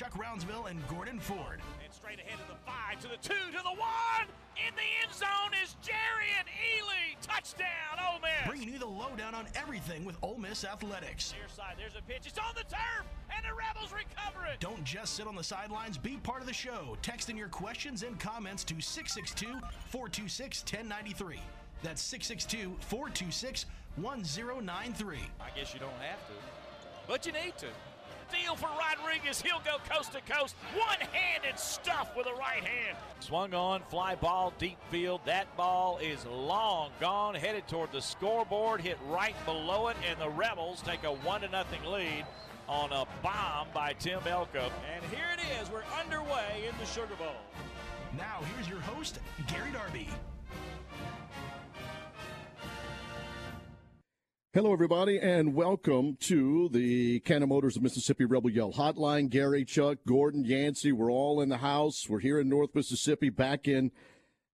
Chuck Rounsaville and Gordon Ford. And straight ahead to the five, to the two, to the one. In the end zone is Jerrion Ealy. Touchdown, Ole Miss. Bringing you the lowdown on everything with Ole Miss athletics. Near side, there's a pitch. It's on the turf, and the Rebels recover it. Don't just sit on the sidelines. Be part of the show. Text in your questions and comments to 662-426-1093. That's 662-426-1093. 1093. I guess you don't have to, but you need to. Deal for Rodriguez. He'll go coast to coast. One handed stuff with a right hand. Swung on, fly ball, deep field. That ball is long gone, headed toward the scoreboard, hit right below it, and the Rebels take a 1 0 lead on a bomb by Tim Elko. And here it is. We're underway in the Sugar Bowl. Now, here's your host, Gary Darby. Hello, everybody, and welcome to the Cannon Motors of Mississippi Rebel Yell Hotline. Gary, Chuck, Gordon, Yancey, we're all in the house. We're here in North Mississippi, back in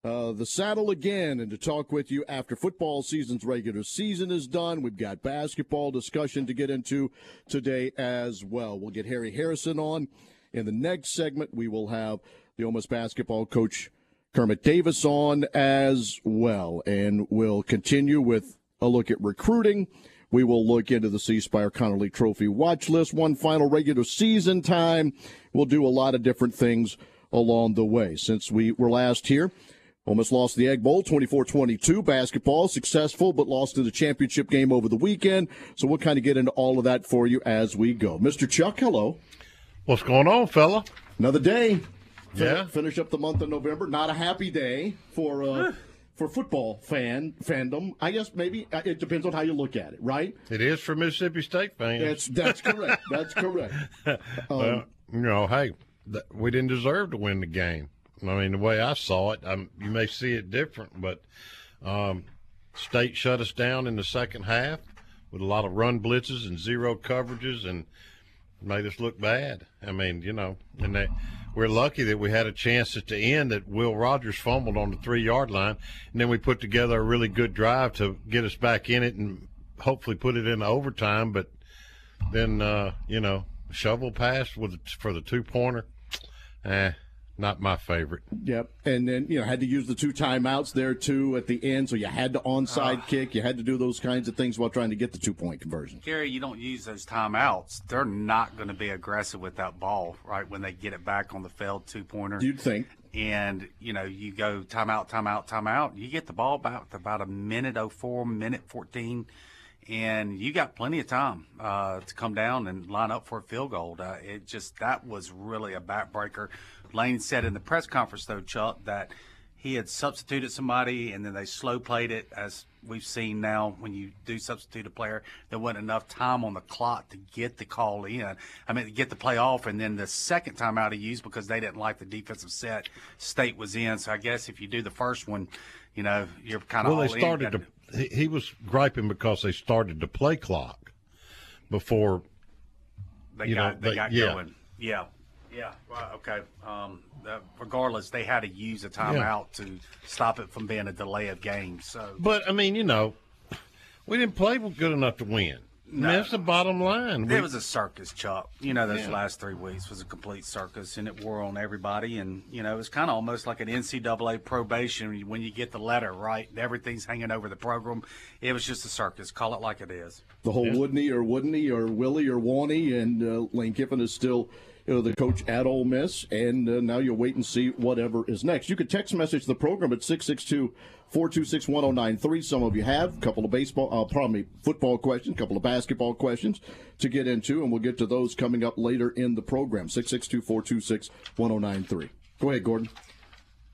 uh, the saddle again, and to talk with you after football season's regular season is done. We've got basketball discussion to get into today as well. We'll get Harry Harrison on in the next segment. We will have the Ole Miss basketball coach Kermit Davis on as well, and we'll continue with a look at recruiting. We will look into the C Spire Conerly Trophy watch list, one final regular season time. We'll do a lot of different things along the way. Since we were last here, almost lost the Egg Bowl 24 22. Basketball successful, but lost in the championship game over the weekend. So we'll kind of get into all of that for you as we go. Mr. Chuck, hello. What's going on, fella? Another day. Yeah. Finish up the month of November. Not a happy day for. Uh, for football fan fandom. I guess maybe uh, it depends on how you look at it, right? It is for Mississippi State fans. That's that's correct. that's correct. Um, well, you know, hey, th- we didn't deserve to win the game. I mean, the way I saw it, I'm, you may see it different, but um, State shut us down in the second half with a lot of run blitzes and zero coverages and made us look bad. I mean, you know, and they we're lucky that we had a chance at the end that Will Rogers fumbled on the three yard line, and then we put together a really good drive to get us back in it and hopefully put it in overtime. But then, uh, you know, shovel pass with for the two pointer, eh, not my favorite. Yep, and then you know had to use the two timeouts there too at the end, so you had to onside uh, kick. You had to do those kinds of things while trying to get the two point conversion. Gary, you don't use those timeouts. They're not going to be aggressive with that ball, right? When they get it back on the failed two pointer, you'd think. And you know, you go timeout, timeout, timeout. You get the ball about about a minute oh four, minute fourteen and you got plenty of time uh, to come down and line up for a field goal. Uh, it just that was really a backbreaker. Lane said in the press conference though, Chuck, that he had substituted somebody and then they slow played it as we've seen now when you do substitute a player there wasn't enough time on the clock to get the call in i mean to get the play off and then the second time out he used because they didn't like the defensive set state was in so i guess if you do the first one you know you're kind of well they started to he, he was griping because they started to play clock before they got know, they, they got yeah. going. Yeah, yeah. Right. Okay. Um, uh, regardless, they had to use a timeout yeah. to stop it from being a delay of game. So, but I mean, you know, we didn't play good enough to win. No. that's the bottom line. It was a circus, Chuck. You know, those yeah. last three weeks was a complete circus, and it wore on everybody. And you know, it was kind of almost like an NCAA probation when you get the letter, right? Everything's hanging over the program. It was just a circus. Call it like it is. The whole yeah. wouldn't or wouldn't or Willie or won't and uh, Lane Kiffin is still the coach at Ole Miss, and uh, now you'll wait and see whatever is next. You could text message the program at 662 426 1093. Some of you have a couple of baseball, uh, probably football questions, a couple of basketball questions to get into, and we'll get to those coming up later in the program. 662 426 1093. Go ahead, Gordon.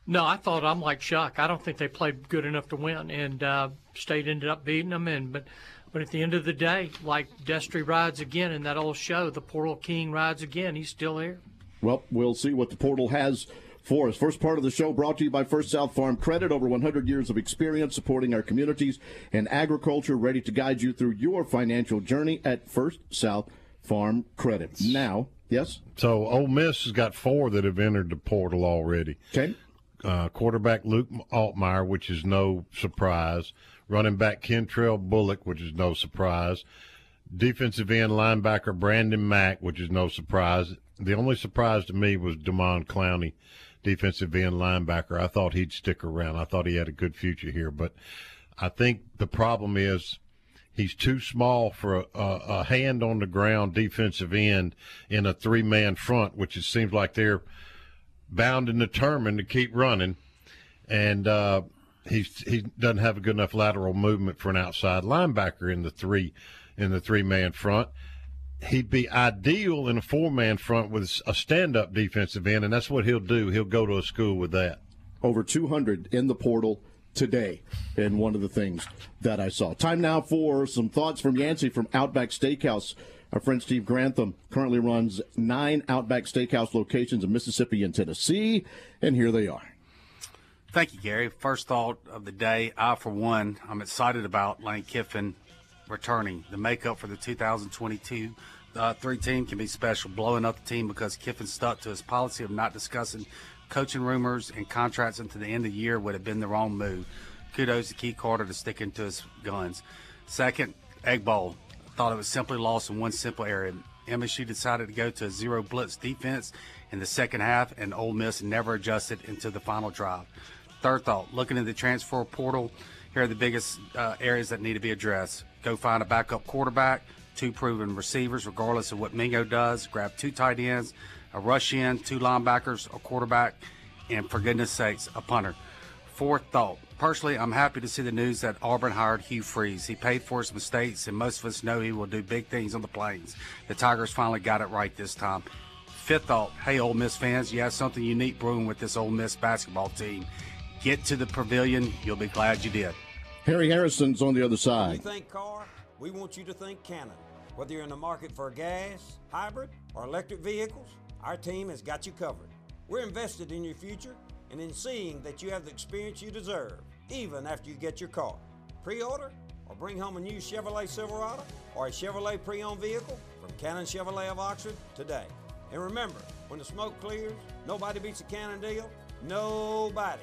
No, I thought I'm like Chuck. I don't think they played good enough to win, and uh, State ended up beating them. And but but at the end of the day, like Destry rides again in that old show, the Portal King rides again. He's still here. Well, we'll see what the portal has for us. First part of the show brought to you by First South Farm Credit. Over 100 years of experience supporting our communities and agriculture, ready to guide you through your financial journey at First South Farm Credit. Now, yes? So Ole Miss has got four that have entered the portal already. Okay. Uh, quarterback Luke Altmyer, which is no surprise. Running back Kentrell Bullock, which is no surprise. Defensive end linebacker Brandon Mack, which is no surprise. The only surprise to me was Damon Clowney, defensive end linebacker. I thought he'd stick around. I thought he had a good future here, but I think the problem is he's too small for a, a, a hand on the ground defensive end in a three man front, which it seems like they're bound and determined to keep running. And uh, he's he doesn't have a good enough lateral movement for an outside linebacker in the three in the three man front he'd be ideal in a four man front with a stand up defensive end, and that's what he'll do. He'll go to a school with that. Over 200 in the portal today, and one of the things that I saw. Time now for some thoughts from Yancey from Outback Steakhouse. Our friend Steve Grantham currently runs nine Outback Steakhouse locations in Mississippi and Tennessee, and here they are. Thank you, Gary. First thought of the day, I, for one, I'm excited about Lane Kiffin returning. The makeup for the 2022 uh, three team can be special, blowing up the team because Kiffin stuck to his policy of not discussing coaching rumors and contracts until the end of the year would have been the wrong move. Kudos to Keith Carter to sticking to his guns. Second, Egg Bowl. Thought it was simply lost in one simple area. MSU decided to go to a zero blitz defense in the second half, and Ole Miss never adjusted into the final drive. Third thought, looking at the transfer portal, here are the biggest uh, areas that need to be addressed. Go find a backup quarterback, two proven receivers, regardless of what Mingo does. Grab two tight ends, a rush in, two linebackers, a quarterback, and for goodness sakes, a punter. Fourth thought. Personally, I'm happy to see the news that Auburn hired Hugh Freeze. He paid for his mistakes, and most of us know he will do big things on the plains. The Tigers finally got it right this time. Fifth thought. Hey, Ole Miss fans, you have something unique brewing with this Ole Miss basketball team. Get to the pavilion. You'll be glad you did. Harry Harrison's on the other side. When you think car, we want you to think Cannon. Whether you're in the market for gas, hybrid, or electric vehicles, our team has got you covered. We're invested in your future and in seeing that you have the experience you deserve, even after you get your car. Pre-order or bring home a new Chevrolet Silverado or a Chevrolet pre-owned vehicle from Cannon Chevrolet of Oxford today. And remember, when the smoke clears, nobody beats a Cannon deal. Nobody.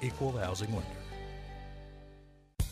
Equal housing lender.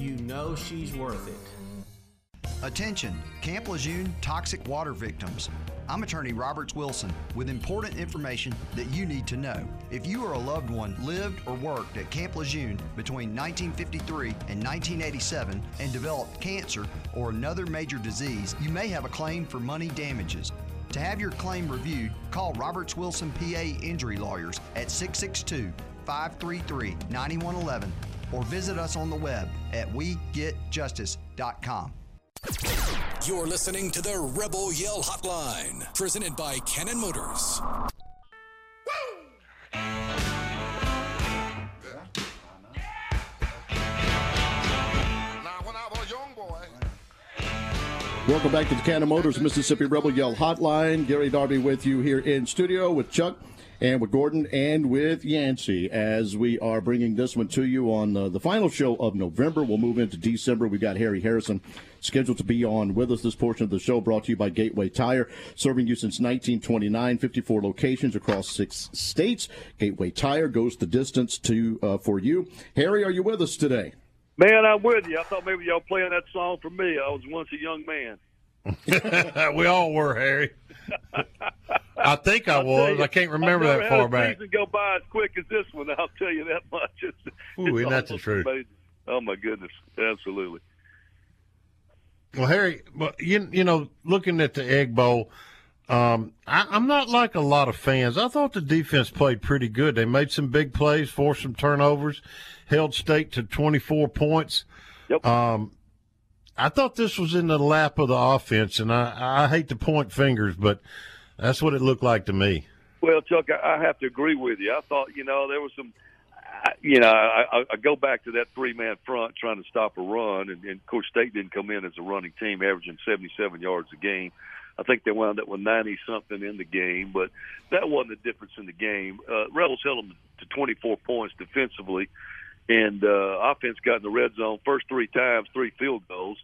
you know she's worth it. Attention, Camp Lejeune toxic water victims. I'm attorney Roberts Wilson with important information that you need to know. If you or a loved one lived or worked at Camp Lejeune between 1953 and 1987 and developed cancer or another major disease, you may have a claim for money damages. To have your claim reviewed, call Roberts Wilson PA Injury Lawyers at 662 533 9111 or visit us on the web at wegetjustice.com. You're listening to the Rebel Yell Hotline, presented by Cannon Motors. Welcome back to the Cannon Motors Mississippi Rebel Yell Hotline. Gary Darby with you here in studio with Chuck and with Gordon and with Yancey as we are bringing this one to you on uh, the final show of November. We'll move into December. We've got Harry Harrison scheduled to be on with us. This portion of the show brought to you by Gateway Tire, serving you since 1929, 54 locations across six states. Gateway Tire goes the distance to uh, for you. Harry, are you with us today? Man, I'm with you. I thought maybe y'all playing that song for me. I was once a young man. we all were, Harry. I think I was. You, I can't remember that far back. Season go by as quick as this one. I'll tell you that much. It's, Ooh, it's that's the truth. Amazing. Oh my goodness, absolutely. Well, Harry, well, you you know, looking at the Egg Bowl, um, I, I'm not like a lot of fans. I thought the defense played pretty good. They made some big plays, forced some turnovers, held State to 24 points. Yep. Um, I thought this was in the lap of the offense, and I, I hate to point fingers, but that's what it looked like to me. Well, Chuck, I, have to agree with you. I thought, you know, there was some, you know, I, I, go back to that three man front trying to stop a run, and, and of course, State didn't come in as a running team, averaging 77 yards a game. I think they wound up with 90 something in the game, but that wasn't the difference in the game. Uh, Rebels held them to 24 points defensively, and uh, offense got in the red zone first three times, three field goals.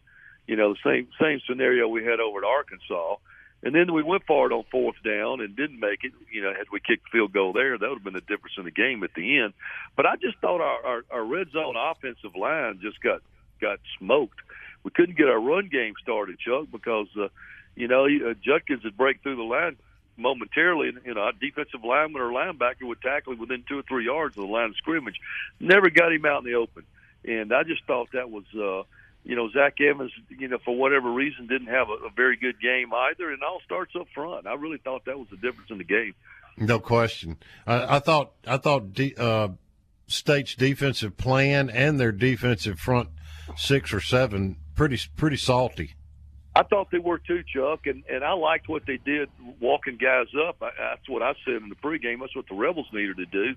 You know, the same same scenario we had over at Arkansas. And then we went for it on fourth down and didn't make it. You know, had we kicked field goal there, that would have been the difference in the game at the end. But I just thought our, our, our red zone offensive line just got got smoked. We couldn't get our run game started, Chuck, because uh, you know uh, Judkins would break through the line momentarily, you know, our defensive lineman or linebacker would tackle him within two or three yards of the line of scrimmage. Never got him out in the open, and I just thought that was. uh you know, Zach Evans, you know, for whatever reason, didn't have a, a very good game either, and all starts up front. I really thought that was the difference in the game. No question. I, I thought I thought de- uh, State's defensive plan and their defensive front six or seven pretty pretty salty. I thought they were too, Chuck, and and I liked what they did walking guys up. I, that's what I said in the pregame. That's what the Rebels needed to do.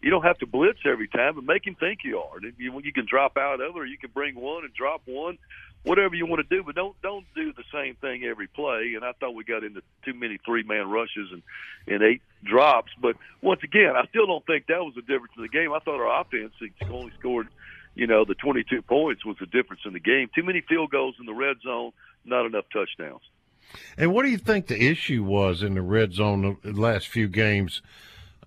You don't have to blitz every time, but make him think you are. You, you can drop out of it, or you can bring one and drop one, whatever you want to do. But don't don't do the same thing every play. And I thought we got into too many three man rushes and and eight drops. But once again, I still don't think that was the difference in the game. I thought our offense only scored, you know, the 22 points was the difference in the game. Too many field goals in the red zone, not enough touchdowns. And what do you think the issue was in the red zone the last few games,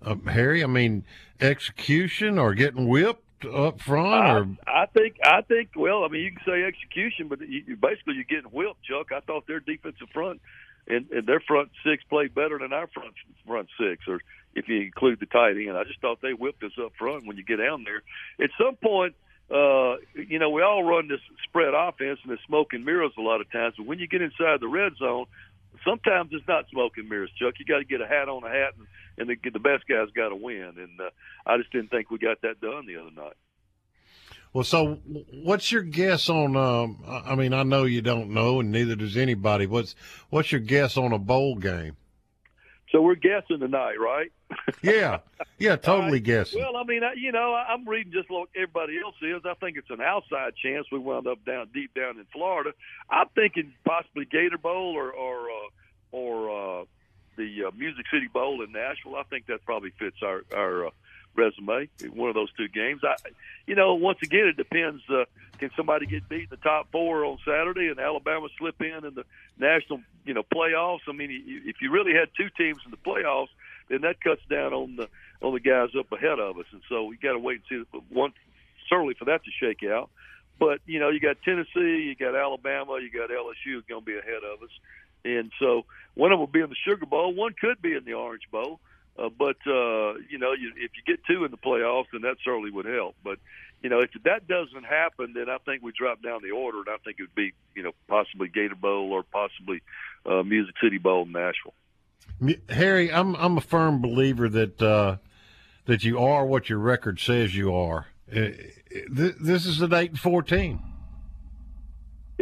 uh, Harry? I mean, execution or getting whipped up front, or I, I think I think well, I mean, you can say execution, but you, you basically you're getting whipped, Chuck. I thought their defensive front and, and their front six played better than our front front six, or if you include the tight end. I just thought they whipped us up front when you get down there. At some point, uh, you know, we all run this spread offense and it's smoke and mirrors a lot of times. But when you get inside the red zone, sometimes it's not smoke and mirrors, Chuck. You got to get a hat on a hat, and, and the, the best guys got to win. And uh, I just didn't think we got that done the other night. Well, so what's your guess on? Um, I mean, I know you don't know, and neither does anybody. What's what's your guess on a bowl game? So we're guessing tonight, right? Yeah, yeah, totally right. guessing. Well, I mean, I, you know, I'm reading just like everybody else is. I think it's an outside chance we wound up down deep down in Florida. I'm thinking possibly Gator Bowl or or uh, or uh, the uh, Music City Bowl in Nashville. I think that probably fits our our uh, resume. In one of those two games. I, you know, once again, it depends. Uh, can somebody get beat in the top four on Saturday and Alabama slip in in the national, you know, playoffs? I mean, if you really had two teams in the playoffs, then that cuts down on the on the guys up ahead of us, and so we got to wait and see. One certainly for that to shake out. But you know, you got Tennessee, you got Alabama, you got LSU going to be ahead of us, and so one of them will be in the Sugar Bowl, one could be in the Orange Bowl. But uh, you know, you, if you get two in the playoffs, then that certainly would help. But you know, if that doesn't happen, then I think we drop down the order, and I think it would be you know possibly Gator Bowl or possibly uh, Music City Bowl in Nashville. Harry, I'm I'm a firm believer that uh, that you are what your record says you are. Uh, this is an eight and four team.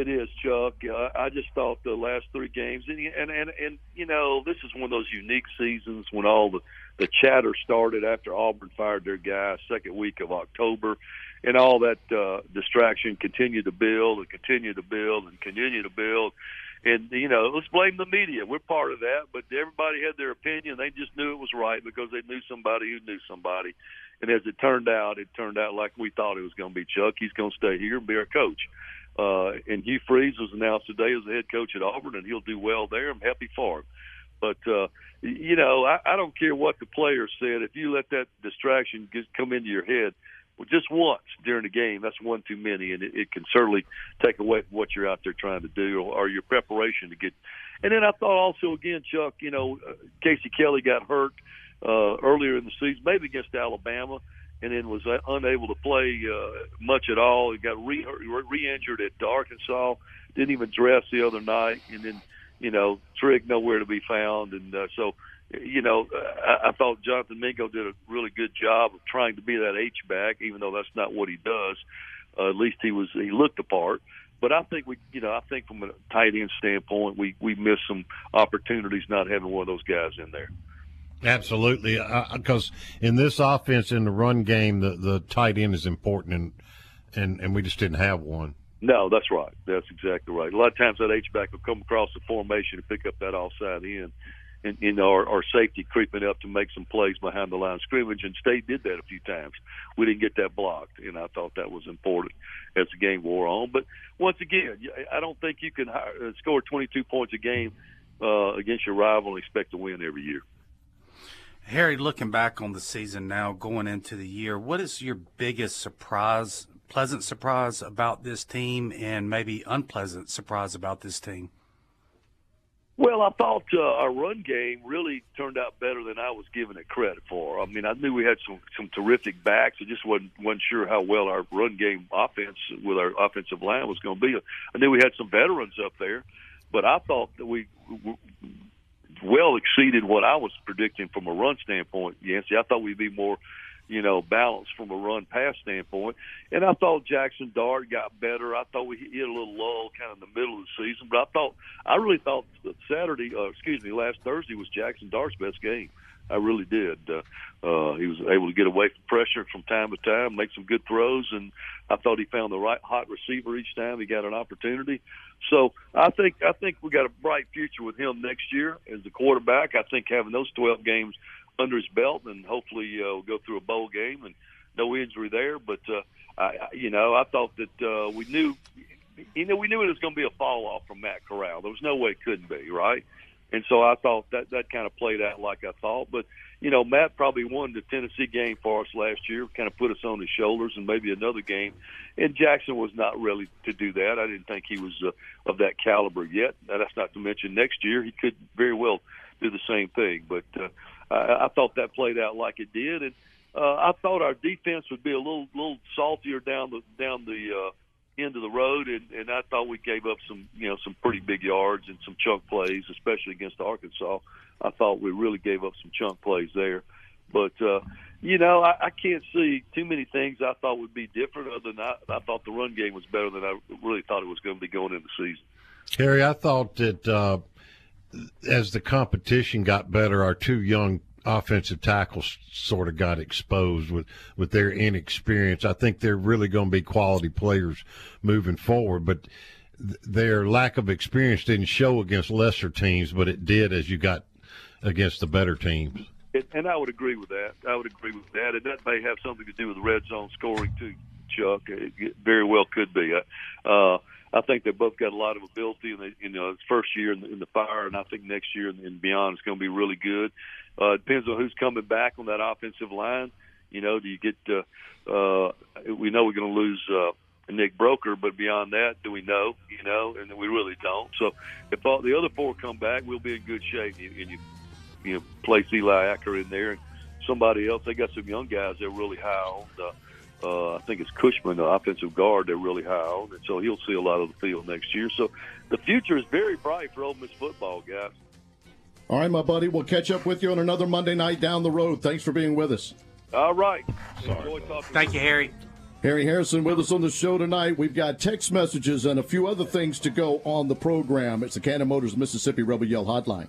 It is, Chuck. I just thought the last three games, and, and and and you know, this is one of those unique seasons when all the the chatter started after Auburn fired their guy second week of October, and all that uh, distraction continued to build and continue to build and continue to build. And you know, let's blame the media. We're part of that, but everybody had their opinion. They just knew it was right because they knew somebody who knew somebody. And as it turned out, it turned out like we thought it was going to be. Chuck, he's going to stay here and be our coach. Uh, and Hugh Freeze was announced today as the head coach at Auburn, and he'll do well there. I'm happy for him. But uh, you know, I, I don't care what the players said. If you let that distraction get, come into your head, well, just once during the game, that's one too many, and it, it can certainly take away what you're out there trying to do or, or your preparation to get. And then I thought also again, Chuck, you know, uh, Casey Kelly got hurt uh, earlier in the season, maybe against Alabama and then was unable to play uh, much at all. He got re re-injured at Arkansas. Didn't even dress the other night, and then you know Trigg nowhere to be found, and uh, so you know I, I thought Jonathan Mingo did a really good job of trying to be that H back, even though that's not what he does. Uh, at least he was he looked the part. But I think we, you know, I think from a tight end standpoint, we we missed some opportunities not having one of those guys in there. Absolutely, because in this offense, in the run game, the the tight end is important, and and and we just didn't have one. No, that's right. That's exactly right. A lot of times that H back will come across the formation and pick up that offside end, and know, our, our safety creeping up to make some plays behind the line of scrimmage. And State did that a few times. We didn't get that blocked, and I thought that was important as the game wore on. But once again, I don't think you can uh, score 22 points a game uh, against your rival and expect to win every year. Harry, looking back on the season now, going into the year, what is your biggest surprise, pleasant surprise about this team, and maybe unpleasant surprise about this team? Well, I thought uh, our run game really turned out better than I was giving it credit for. I mean, I knew we had some some terrific backs. I just wasn't wasn't sure how well our run game offense with our offensive line was going to be. I knew we had some veterans up there, but I thought that we well exceeded what I was predicting from a run standpoint, Yancey. I thought we'd be more, you know, balanced from a run pass standpoint. And I thought Jackson Dart got better. I thought we hit a little lull kind of in the middle of the season. But I thought, I really thought that Saturday, uh, excuse me, last Thursday was Jackson Dart's best game. I really did. Uh, uh, he was able to get away from pressure from time to time, make some good throws, and I thought he found the right hot receiver each time he got an opportunity. So I think I think we got a bright future with him next year as the quarterback. I think having those 12 games under his belt, and hopefully uh, we'll go through a bowl game and no injury there. But uh, I, you know, I thought that uh, we knew, you know, we knew it was going to be a fall off from Matt Corral. There was no way it couldn't be, right? and so I thought that that kind of played out like I thought. But you know, Matt probably won the Tennessee game for us last year, kind of put us on his shoulders, and maybe another game. And Jackson was not really to do that. I didn't think he was uh, of that caliber yet. Now, that's not to mention next year he could very well do the same thing. But uh, I, thought that played out like it did, and uh, I thought our defense would be a little little saltier down the down the. Uh, end of the road, and, and I thought we gave up some, you know, some pretty big yards and some chunk plays, especially against Arkansas. I thought we really gave up some chunk plays there, but uh, you know, I, I can't see too many things I thought would be different. Other than I, I thought the run game was better than I really thought it was going to be going into the season. Harry, I thought that uh, as the competition got better, our two young offensive tackles sort of got exposed with with their inexperience. I think they're really going to be quality players moving forward, but th- their lack of experience didn't show against lesser teams, but it did as you got against the better teams. And I would agree with that. I would agree with that, and that may have something to do with red zone scoring too, Chuck. It, it very well could be. Uh, I think they both got a lot of ability in the you know first year in the, in the fire, and I think next year and, beyond is going to be really good. Uh, depends on who's coming back on that offensive line. You know, do you get? Uh, uh, we know we're going to lose uh, Nick Broeker, but beyond that, do we know? You know, and we really don't. So if all the other four come back, we'll be in good shape. And you, and you, you know, place Eli Acker in there and somebody else. They got some young guys they're really high on. Uh, uh, I think it's Cushman, the offensive guard, they're really high on, and so he'll see a lot of the field next year. So the future is very bright for Ole Miss football, guys. All right, my buddy. We'll catch up with you on another Monday night down the road. Thanks for being with us. All right. Sorry. Enjoy talking. Thank you, Harry. Harry Harrison with us on the show tonight. We've got text messages and a few other things to go on the program. It's the Cannon Motors Mississippi Rebel Yell Hotline.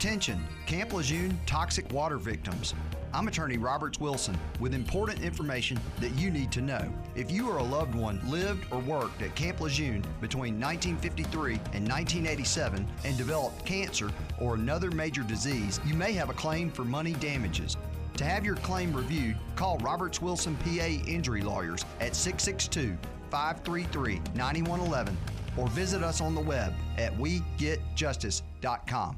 Attention, Camp Lejeune toxic water victims. I'm attorney Roberts Wilson with important information that you need to know. If you or a loved one lived or worked at Camp Lejeune between 1953 and 1987 and developed cancer or another major disease, you may have a claim for money damages. To have your claim reviewed, call Roberts Wilson PA Injury Lawyers at 662 533 9111 or visit us on the web at wegetjustice.com.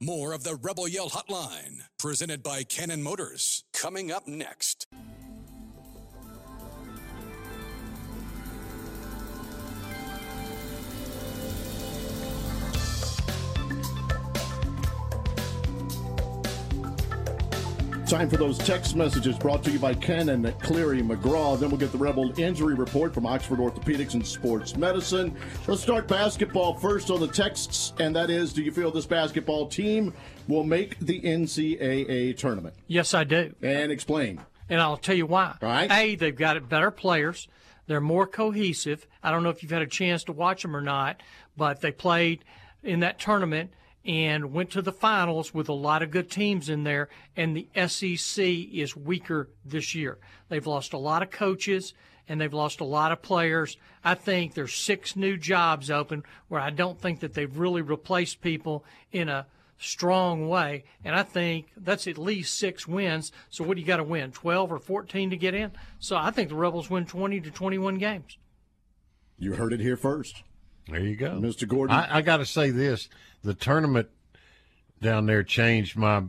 More of the Rebel Yell Hotline, presented by Cannon Motors, coming up next. Time for those text messages brought to you by Cannon at Cleary McGraw. Then we'll get the Rebel injury report from Oxford Orthopedics and Sports Medicine. Let's start basketball first on the texts, and that is Do you feel this basketball team will make the NCAA tournament? Yes, I do. And explain. And I'll tell you why. All right. A, they've got better players. They're more cohesive. I don't know if you've had a chance to watch them or not, but they played in that tournament and went to the finals with a lot of good teams in there. And the SEC is weaker this year. They've lost a lot of coaches and they've lost a lot of players. I think there's six new jobs open where I don't think that they've really replaced people in a strong way. And I think that's at least six wins. So what do you got to win? 12 or 14 to get in? So I think the Rebels win 20 to 21 games. You heard it here first. There you go, Mr. Gordon. I, I got to say this: the tournament down there changed my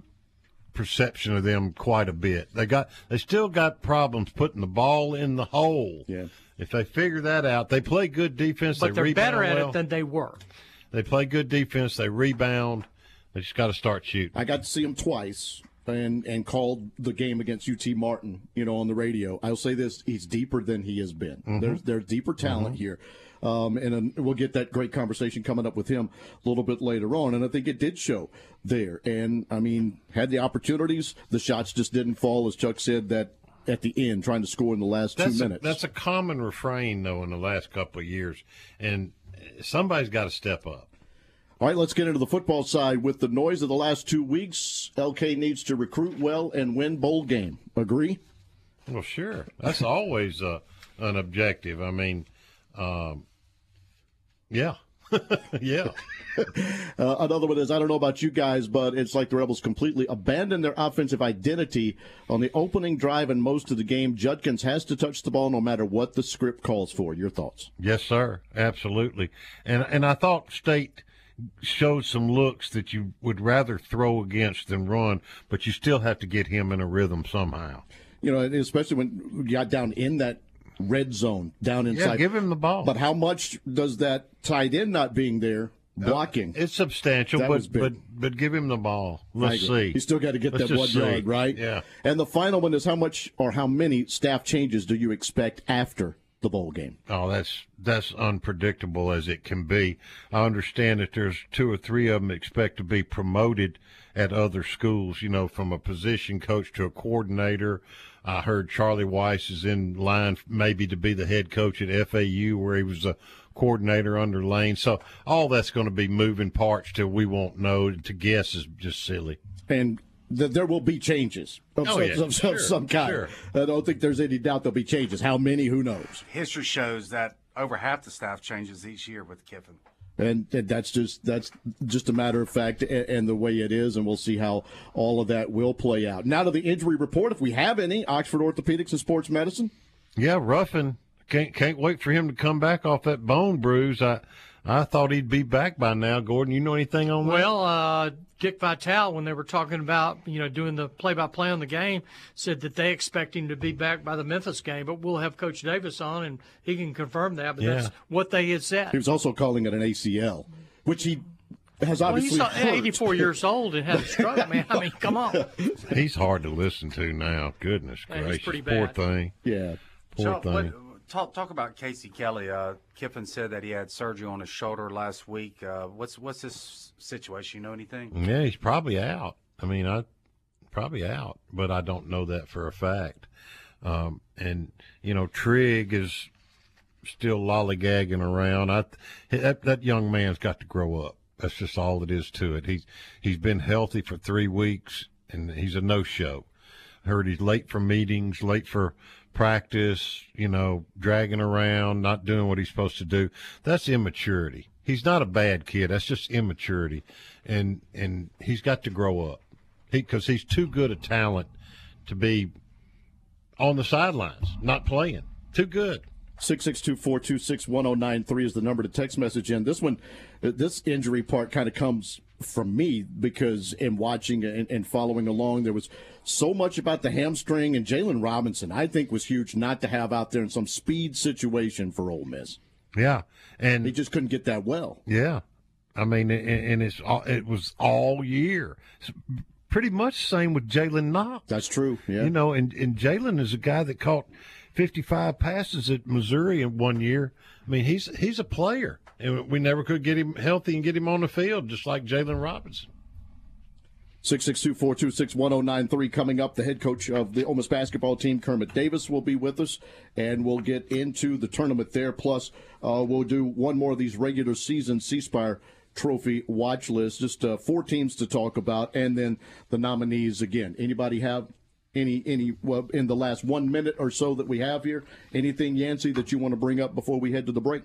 perception of them quite a bit. They got, they still got problems putting the ball in the hole. Yeah. If they figure that out, they play good defense. But they they're better at well. it than they were. They play good defense. They rebound. They just got to start shooting. I got to see him twice and and called the game against UT Martin, you know, on the radio. I'll say this: he's deeper than he has been. Mhm. There's there's deeper talent Mhm. here. Um, and uh, we'll get that great conversation coming up with him a little bit later on. And I think it did show there. And I mean, had the opportunities, the shots just didn't fall, as Chuck said. That at the end, trying to score in the last That's two a, minutes. that's a common refrain, though, in the last couple of years, and somebody's got to step up. All right, let's get into the football side. With the noise of the last two weeks, LK needs to recruit well and win bowl game. Agree? Well, sure. That's always uh, an objective. I mean, um, yeah. yeah. Uh, another one is I don't know about you guys, but it's like the Rebels completely abandoned their offensive identity on the opening drive and most of the game. Judkins has to touch the ball no matter what the script calls for. Your thoughts? Yes, sir. Absolutely. And and I thought State showed some looks that you would rather throw against than run, but you still have to get him in a rhythm somehow. You know, especially when you got down in that red zone, down inside. Yeah, give him the ball. But how much does that tied in not being there blocking? Uh, it's substantial, That but but but give him the ball. Let's see. You still got to get Let's that one see. yard, right? Yeah. And the final one is how much or how many staff changes do you expect after the bowl game? Oh, that's that's unpredictable as it can be. I understand that there's two or three of them expect to be promoted at other schools. You know, from a position coach to a coordinator. I heard Charlie Weis is in line maybe to be the head coach at FAU, where he was a coordinator under Lane. So all that's going to be moving parts till we won't know. To guess is just silly. And th- there will be changes of, Oh, some, yeah. of- of some kind. sure. I don't think there's any doubt there'll be changes. How many? Who knows? History shows that over half the staff changes each year with Kiffin. And, that's just that's just a matter of fact and the way it is, and we'll see how all of that will play out. Now to the injury report, if we have any, Oxford Orthopedics and Sports Medicine. Yeah, Ruffin can't can't wait for him to come back off that bone bruise. I I thought he'd be back by now. Gordon, you know anything on that? Well, uh, Dick Vitale, when they were talking about you know doing the play-by-play on the game, said that they expect him to be back by the Memphis game. But we'll have Coach Davis on, and he can confirm that. But that's what they had said. He was also calling it an ACL, which he has Well, obviously he's hurt. 84 years old and had a stroke, man. I mean, come on. He's hard to listen to now. Goodness Yeah, he's gracious, pretty poor thing. Yeah, poor So, thing. what- talk talk about Casey Kelly. Uh, Kiffin said that he had surgery on his shoulder last week. Uh, what's what's this situation? You know anything? Yeah, he's probably out. I mean, I probably out, but I don't know that for a fact. Um, and you know, Trigg is still lollygagging around. I that, that young man's got to grow up. That's just all it is to it. He's he's been healthy for three weeks, and he's a no show. Heard he's late for meetings, late for practice. You know, dragging around, not doing what he's supposed to do. That's immaturity. He's not a bad kid. That's just immaturity, and and he's got to grow up. He because he's too good a talent to be on the sidelines, not playing. Too good. 662-426-1093 is the number to text message in. This one, uh, this injury part kind of comes from me because in watching and, and following along, there was so much about the hamstring and Jaylon Robinson. I think was huge not to have out there in some speed situation for Ole Miss. Yeah, and he just couldn't get that well. Yeah, I mean, and, it's all, it was all year. It's pretty much same with Jalen Knox. That's true. Yeah, you know, and and Jalen is a guy that caught fifty five passes at Missouri in one year. I mean, he's he's a player, and we never could get him healthy and get him on the field, just like Jaylon Robinson. 662-426-1093 coming up. The head coach of the Ole Miss basketball team, Kermit Davis, will be with us, and we'll get into the tournament there. Plus, uh, we'll do one more of these regular season C Spire Trophy watch lists. Just uh, four teams to talk about, and then the nominees again. Anybody have any any well, in the last one minute or so that we have here? Anything, Yancey, that you want to bring up before we head to the break?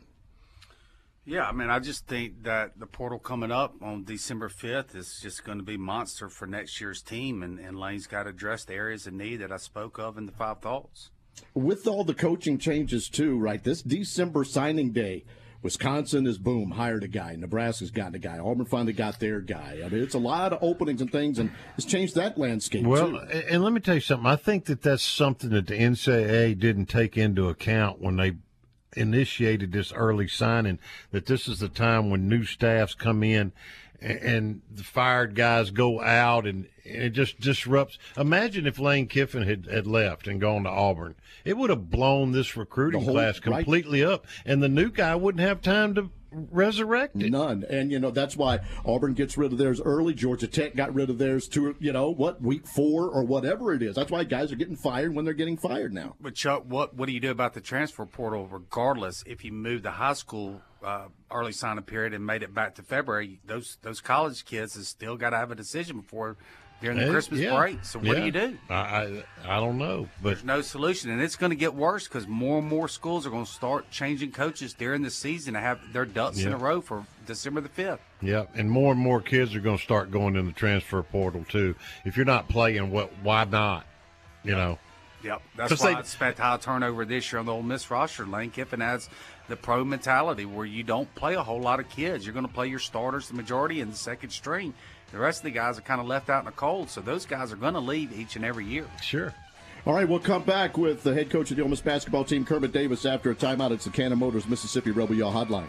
Yeah, I mean, I just think that the portal coming up on December 5th is just going to be monster for next year's team, and, and Lane's got to address the areas of need that I spoke of in the five thoughts. with all the coaching changes too, right? This December signing day, Wisconsin is boom hired a guy. Nebraska's gotten a guy. Auburn finally got their guy. I mean, it's a lot of openings and things, and it's changed that landscape Well, too. and and let me tell you something. I think that that's something that the NCAA didn't take into account when they initiated this early signing. That this is the time when new staffs come in, and, the fired guys go out, and, it just disrupts. Imagine if Lane Kiffin had, had left and gone to Auburn. It would have blown this recruiting whole- class right. completely up, and the new guy wouldn't have time to resurrect it. None, and you know that's why Auburn gets rid of theirs early. Georgia Tech got rid of theirs to you know what week four or whatever it is. That's why guys are getting fired when they're getting fired now. But Chuck, what what do you do about the transfer portal? Regardless, if you move the high school uh, early signing period and made it back to February, those those college kids have still got to have a decision before during the Christmas yeah. break. So what Yeah. do you do? I, I I don't know, but There's no solution, and it's going to get worse because more and more schools are going to start changing coaches during the season to have their ducks in a row for December the fifth. yeah, and more and more kids are going to start going in the transfer portal too. If you're not playing, what? Why not? You know. Yep, that's why they- I expect high turnover this year on the Ole Miss roster. Lane Kiffin has the pro mentality where you don't play a whole lot of kids. You're going to play your starters, the majority, and the second string. The rest of the guys are kind of left out in the cold, so those guys are going to leave each and every year. Sure. All right, we'll come back with the head coach of the Ole Miss basketball team, Kermit Davis, after a timeout. It's the Cannon Motors Mississippi Rebel Yell Hotline.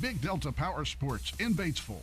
Big Delta Power Sports in Batesville.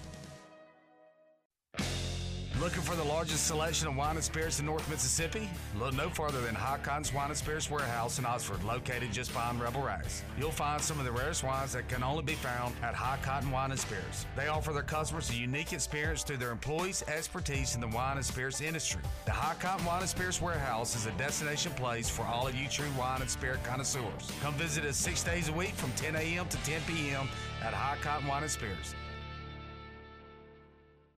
Looking for the largest selection of wine and spirits in North Mississippi? Look no further than Cotton's Wine and Spirits Warehouse in Oxford, located just behind Rebel Rise. You'll find some of the rarest wines that can only be found at Hot Cotton Wine and Spirits. They offer their customers a unique experience through their employees' expertise in the wine and spirits industry. The Hot Cotton Wine and Spirits Warehouse is a destination place for all of you true wine and spirit connoisseurs. Come visit us six days a week from 10 a.m. to 10 p.m. at Hot Cotton Wine and Spirits.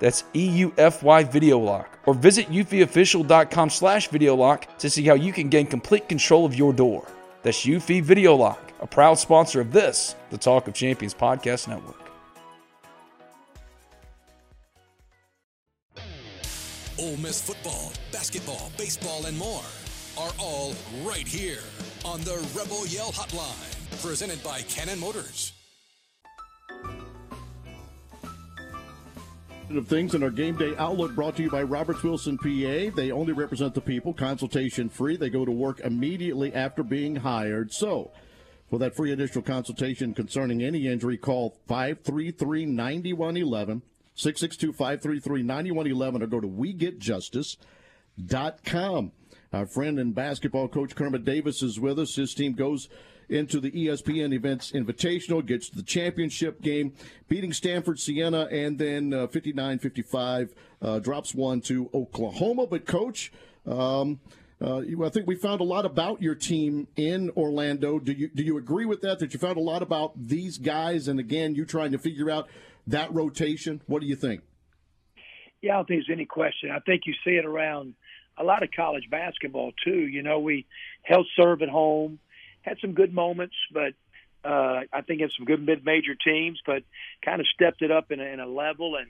That's EUFY Video Lock. Or visit eufyofficial.com slash video lock to see how you can gain complete control of your door. That's Eufy Video Lock, a proud sponsor of this, the Talk of Champions Podcast Network. Ole Miss football, basketball, baseball, and more are all right here on the Rebel Yell Hotline, presented by Cannon Motors. Of things in our game day outlook brought to you by Roberts Wilson PA. They only represent the people, consultation free. They go to work immediately after being hired. So, for that free initial consultation concerning any injury, call 533 9111, 662 533 9111, or go to WeGetJustice.com. Our friend and basketball coach Kermit Davis is with us. His team goes into the ESPN Events Invitational, gets to the championship game, beating Stanford Siena, and then 59 uh, 55 uh, drops one to Oklahoma. But, coach, um, uh, I think we found a lot about your team in Orlando. Do you do you agree with that? That you found a lot about these guys, and again, you trying to figure out that rotation. What do you think? Yeah, I don't think there's any question. I think you see it around a lot of college basketball too. You know, we held serve at home had some good moments, but uh, I think had some good mid-major teams, but kind of stepped it up in a, in a level. And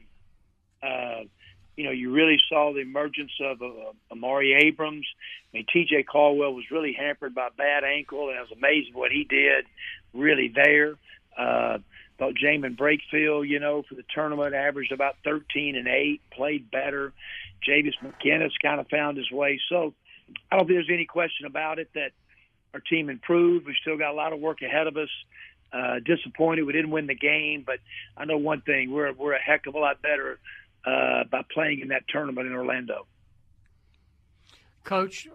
uh, you know, you really saw the emergence of uh, Amaree Abrams. I mean, T.J. Caldwell was really hampered by a bad ankle, and it was amazing what he did. Really there. Uh, thought Jaemyn Brakefield, you know, for the tournament, averaged about 13 and eight, played better. Jayveous McKinnis kind of found his way. So I don't think there's any question about it that our team improved. We still got a lot of work ahead of us. Uh, disappointed we didn't win the game, but I know one thing: we're we're a heck of a lot better uh, by playing in that tournament in Orlando. Coach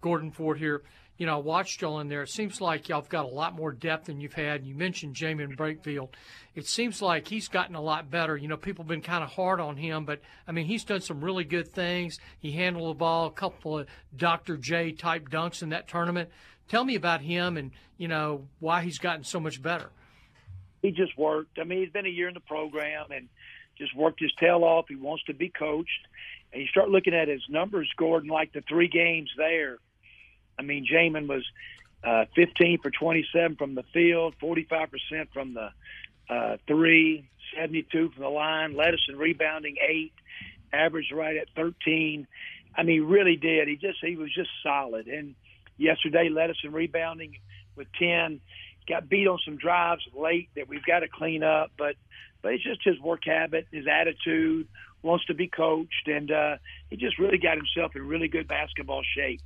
Gordon Ford here. You know, I watched y'all in there. It seems like y'all have got a lot more depth than you've had. You mentioned Jaemyn Brakefield. It seems like he's gotten a lot better. You know, people have been kind of hard on him, but I mean, he's done some really good things. He handled the ball, a couple of Dr. J type dunks in that tournament. Tell me about him and you know why he's gotten so much better. He just worked. I mean, he's been a year in the program and just worked his tail off. He wants to be coached, and you start looking at his numbers, Gordon. Like the three games there, I mean, Jaemyn was uh, 15 for 27 from the field, 45 percent from the uh, three, 72 from the line, led us in rebounding eight, average right at 13. I mean, really did. He just he was just solid and yesterday led us in rebounding with 10. Got beat on some drives late that we've got to clean up, but but it's just his work habit, his attitude, wants to be coached, and uh, he just really got himself in really good basketball shape.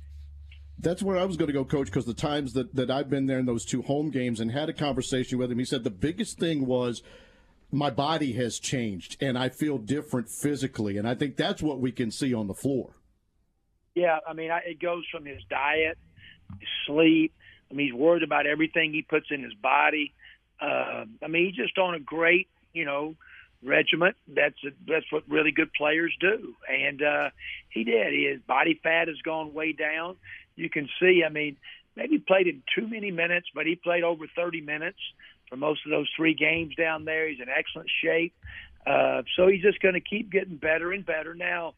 That's where I was going to go, coach, because the times that, that I've been there in those two home games and had a conversation with him, he said the biggest thing was my body has changed and I feel different physically. And I think that's what we can see on the floor. Yeah, I mean, I, it goes from his diet sleep. I mean, he's worried about everything he puts in his body. Uh, I mean, he's just on a great, you know, regiment. That's a, that's what really good players do, and uh, he did. His body fat has gone way down. You can see. I mean, maybe played in too many minutes, but he played over 30 minutes for most of those three games down there. He's in excellent shape. Uh, so he's just going to keep getting better and better. Now,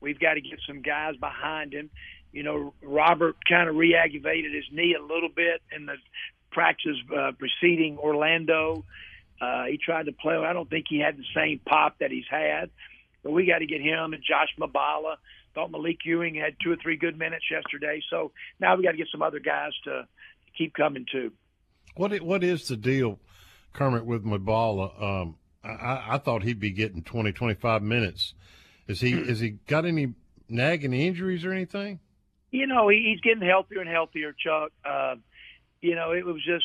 we've got to get some guys behind him you know, Robert kind of reaggravated his knee a little bit in the practice uh, preceding Orlando. Uh, he tried to play. I don't think he had the same pop that he's had. But we got to get him and Josh Mballa. Thought Malique Ewing had two or three good minutes yesterday. So now we got to get some other guys to keep coming too. What what is the deal, Kermit, with Mballa? Um, I, I thought he'd be getting 20, 25 minutes. Is he is he got any nagging injuries or anything? You know, he, he's getting healthier and healthier, Chuck. Uh, you know, it was just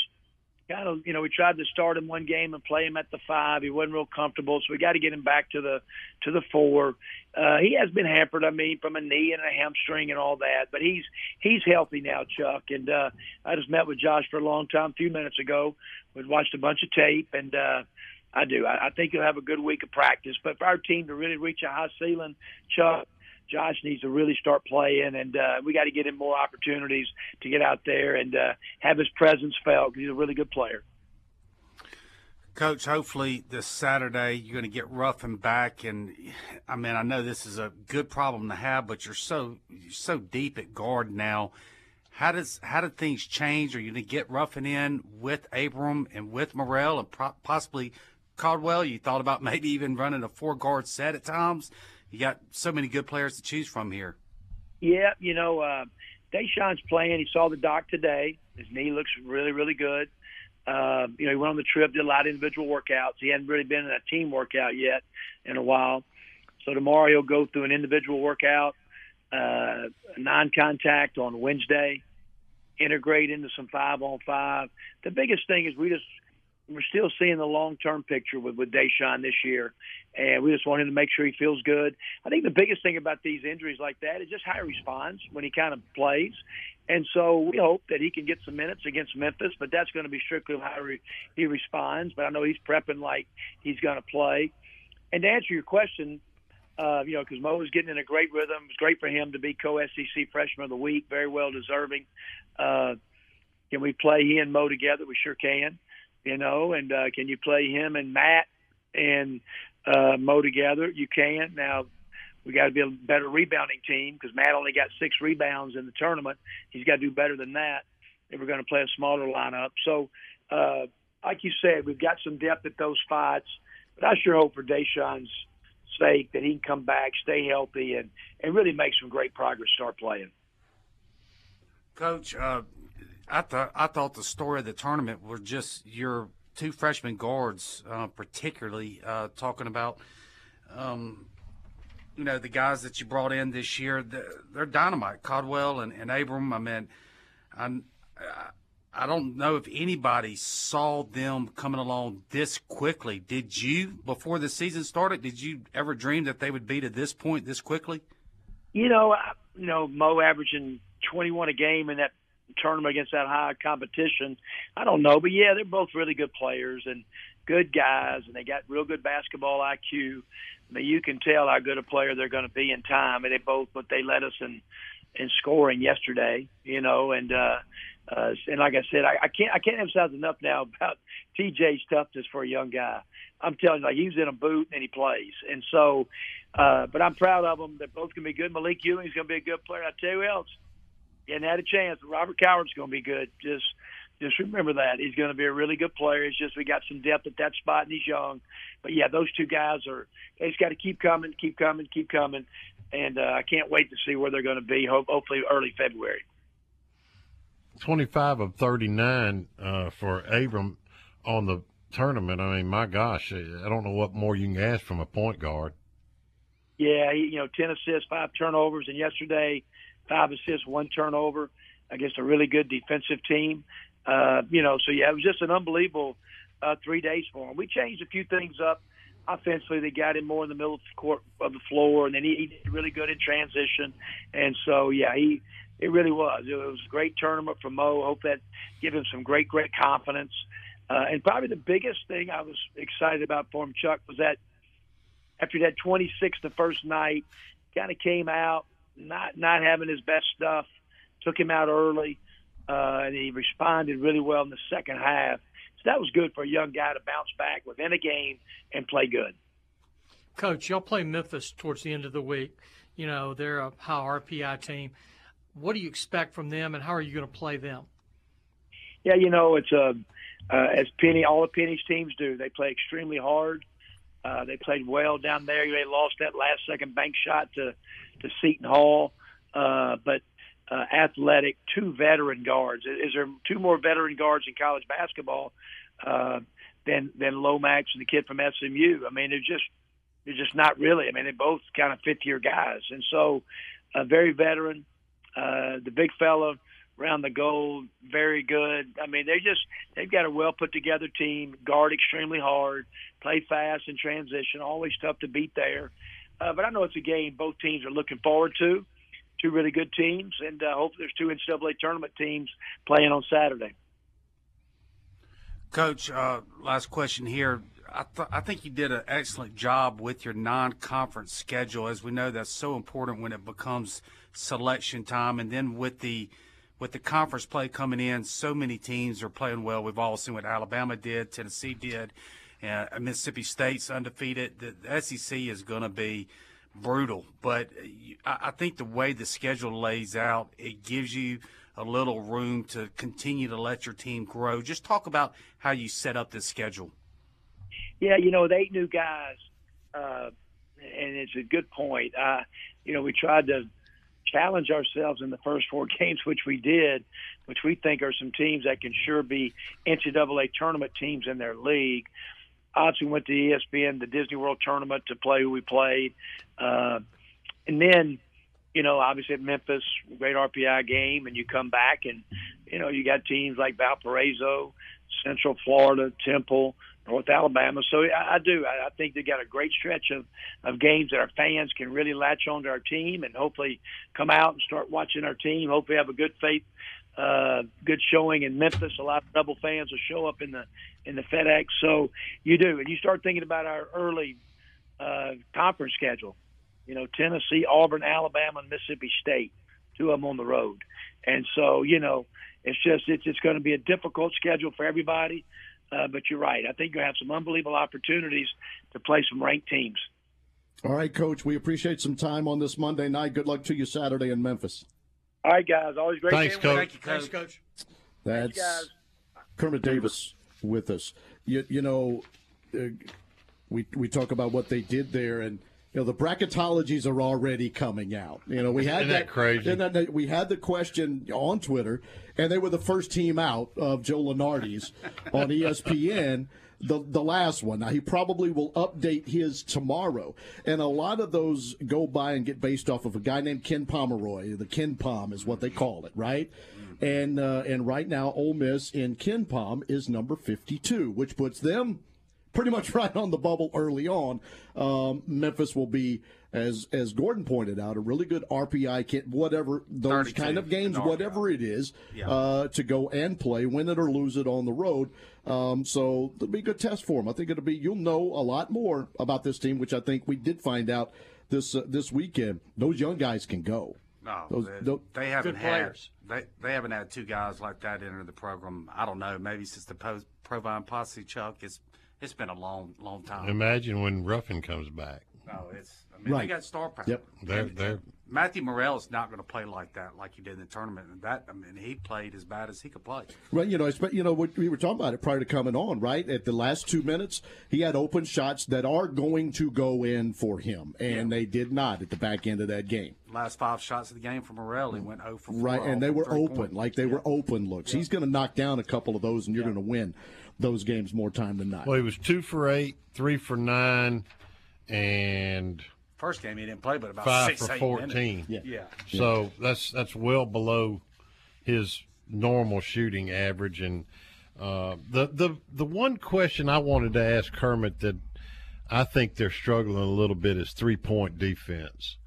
kind of, you know, we tried to start him one game and play him at the five. He wasn't real comfortable, so we got to get him back to the to the four. Uh, he has been hampered, I mean, from a knee and a hamstring and all that, but he's he's healthy now, Chuck. And uh, I just met with Josh for a long time a few minutes ago. We watched a bunch of tape, and uh, I do. I, I think he'll have a good week of practice. But for our team to really reach a high ceiling, Chuck, Josh needs to really start playing, and uh, we got to get him more opportunities to get out there and uh, have his presence felt. He's a really good player. Coach, hopefully this Saturday you're going to get Ruffin back. And I mean, I know this is a good problem to have, but you're so you're so deep at guard now. How does how did things change? Are you going to get Ruffin in with Abram and with Murrell and pro- possibly Caldwell? You thought about maybe even running a four guard set at times. You got so many good players to choose from here. Yeah, you know, uh, Daeshun's playing. He saw the doc today. His knee looks really, really good. Uh, you know, he went on the trip, did a lot of individual workouts. He hadn't really been in a team workout yet in a while. So tomorrow he'll go through an individual workout, uh, non-contact on Wednesday, integrate into some five on five. The biggest thing is we just we're still seeing the long term picture with with Deshaun this year, and we just want him to make sure he feels good. I think the biggest thing about these injuries like that is just how he responds when he kind of plays, and so we hope that he can get some minutes against Memphis, but that's going to be strictly how he responds. But I know he's prepping like he's going to play. And to answer your question, uh, you know, because Mo is getting in a great rhythm. It's great for him to be co-SEC Freshman of the Week, very well deserving. Uh, can we play he and Mo together? We sure can. You know, and uh, can you play him and Matt and uh, Mo together? You can. Now, we got to be a better rebounding team because Matt only got six rebounds in the tournament. He's got to do better than that if we're going to play a smaller lineup. So, uh, like you said, we've got some depth at those spots, but I sure hope for Daeshun's sake that he can come back, stay healthy, and and really make some great progress, start playing. Coach, uh, I thought I thought the story of the tournament was just your two freshman guards, uh, particularly uh, talking about. Um, you know the guys that you brought in this year, they're dynamite. Caldwell and, and Abram. I mean, I'm, I don't know if anybody saw them coming along this quickly. Did you, before the season started, did you ever dream that they would be to this point this quickly? You know, you know, Mo averaging 21 a game in that tournament against that high competition. I don't know, but yeah, they're both really good players and good guys, and they got real good basketball IQ. I mean, you can tell how good a player they're going to be in time, and they both, but they led us in in scoring yesterday, you know, and uh, uh, and like I said, I, I can't I can't emphasize enough now about TJ's toughness for a young guy. I'm telling you, like he's in a boot and he plays, and so, uh, but I'm proud of them. They're both going to be good. Malique Ewing's going to be a good player. I tell you else, and had a chance. Robert Cowherd's going to be good. Just just remember that he's going to be a really good player. It's just we got some depth at that spot, and he's young. But yeah, those two guys are. They just got to keep coming, keep coming, keep coming, and uh, I can't wait to see where they're going to be. Hopefully, early February. 25 of 39 uh, for Abram on the tournament. I mean, my gosh, I don't know what more you can ask from a point guard. Yeah, you know, 10 assists, five turnovers, and yesterday, five assists, one turnover against a really good defensive team. Uh, you know, so yeah, it was just an unbelievable uh, three days for him. We changed a few things up offensively. They got him more in the middle of the court of the floor, and then he, he did really good in transition. And so, yeah, he it really was. It was a great tournament for Mo. Hope that give him some great, great confidence. Uh, and probably the biggest thing I was excited about for him, Chuck, was that after that 26 the first night, kind of came out not not having his best stuff, took him out early, uh, and he responded really well in the second half. So that was good for a young guy to bounce back within a game and play good. Coach, y'all play Memphis towards the end of the week. You know they're a high RPI team what do you expect from them, and how are you going to play them? Yeah, you know, it's a uh, as Penny, all of Penny's teams do. They play extremely hard. Uh, they played well down there. They lost that last second bank shot to to Seton Hall, uh, but uh, athletic, two veteran guards. Is there two more veteran guards in college basketball uh, than than Lomax and the kid from SMU? I mean, they're just they're just not really. I mean, they're both kind of fifth year guys, and so uh, very veteran. Uh, the big fella around the goal, very good. I mean, they just they've got a well put together team. Guard extremely hard, play fast in transition. Always tough to beat there. Uh, but I know it's a game both teams are looking forward to. Two really good teams, and uh, hopefully there's two NCAA tournament teams playing on Saturday. Coach, uh, last question here. I, th- I think you did an excellent job with your non-conference schedule. As we know, that's so important when it becomes selection time, and then with the with the conference play coming in, so many teams are playing well. We've all seen what Alabama did, Tennessee did, uh, Mississippi State's undefeated. The, SEC is going to be brutal, but I, I think the way the schedule lays out, it gives you a little room to continue to let your team grow. Just talk about how you set up this schedule. Yeah, you know, with eight new guys, uh, and it's a good point. Uh, you know, we tried to challenge ourselves in the first four games, which we did, which we think are some teams that can sure be NCAA tournament teams in their league. Obviously, went to ESPN, the Disney World Tournament to play who we played, uh, and then, you know, obviously at Memphis, great RPI game, and you come back and, you know, you got teams like Valparaiso, Central Florida, Temple, North Alabama. So I, I do. I, I think they got a great stretch of, of games that our fans can really latch onto our team and hopefully come out and start watching our team. Hopefully have a good faith, uh, good showing in Memphis. A lot of double fans will show up in the in the FedEx. So you do, and you start thinking about our early uh, conference schedule. You know, Tennessee, Auburn, Alabama, and Mississippi State. Two of them on the road, and so you know, it's just it's it's going to be a difficult schedule for everybody. Uh, but you're right. I think you'll have some unbelievable opportunities to play some ranked teams. All right, Coach. We appreciate some time on this Monday night. Good luck to you Saturday in Memphis. All right, guys. Always great. Thanks, Coach. Thank you, Coach. Thanks, Coach. That's guys. Kermit Davis with us. You, you know, uh, we we talk about what they did there, and you know the bracketologies are already coming out. You know, we had Isn't that crazy? then we had the question on Twitter, and they were the first team out of Joe Lunardi's on ESPN. The, the last one. Now, he probably will update his tomorrow. And a lot of those go by and get based off of a guy named Ken Pomeroy. The Ken Pom is what they call it, right? And uh, and right now, Ole Miss in Ken Pom is number 52, which puts them pretty much right on the bubble early on. Um, Memphis will be, as as Gordon pointed out, a really good RPI kit, whatever those kind of games, whatever it is, Yeah. uh, to go and play, win it or lose it on the road. Um, so it'll be a good test for them. I think it'll be. You'll know a lot more about this team, which I think we did find out this uh, this weekend. Those young guys can go. No, Those- they, tho- they haven't had they they haven't had two guys like that enter the program. I don't know, maybe since the po- Provine Posse Chuck. It's it's been a long long time. Imagine when Ruffin comes back. No, it's I mean Right. they got star power. Yep. They're they're Matthew Murrell is not going to play like that, like he did in the tournament. And that I mean, he played as bad as he could play. Right, you know, it's- you know, we we were talking about it prior to coming on, right? At the last two minutes, he had open shots that are going to go in for him, and they did not at the back end of that game. Last five shots of the game for Murrell, he mm. went 0 for 4. Right, and they were open, point. like they were open looks. He's going to knock down a couple of those, and you're going to win those games more time than not. well, he was two for eight, three for nine, and First game he didn't play, but about five six, for eight fourteen. minutes. Yeah. So that's that's well below his normal shooting average. And uh, the the the one question I wanted to ask Kermit that I think they're struggling a little bit is three point defense.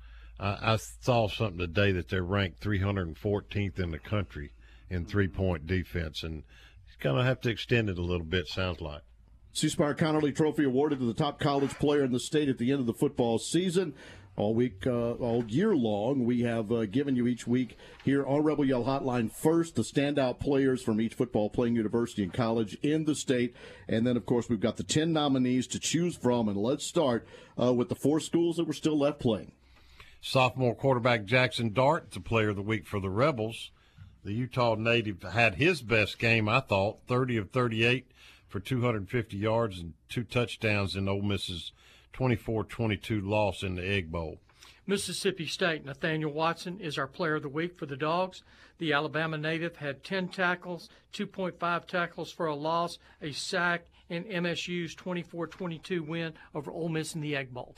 I, I saw something today that they're ranked 314th in the country in three point defense, and he's going to have to extend it a little bit. Sounds like. C Spire Conerly Trophy awarded to the top college player in the state at the end of the football season. All week, uh, all year long, we have uh, given you each week here on Rebel Yell Hotline first the standout players from each football playing university and college in the state. And then, of course, we've got the 10 nominees to choose from. And let's start uh, with the four schools that were still left playing. Sophomore quarterback Jaxson Dart, the player of the week for the Rebels. The Utah native had his best game, I thought, 30 of 38 for 250 yards and two touchdowns in Ole Miss's 24-22 loss in the Egg Bowl. Mississippi State, Nathaniel Watson is our player of the week for the Dogs. The Alabama native had 10 tackles, 2.5 tackles for a loss, a sack, and MSU's 24 22 win over Ole Miss in the Egg Bowl.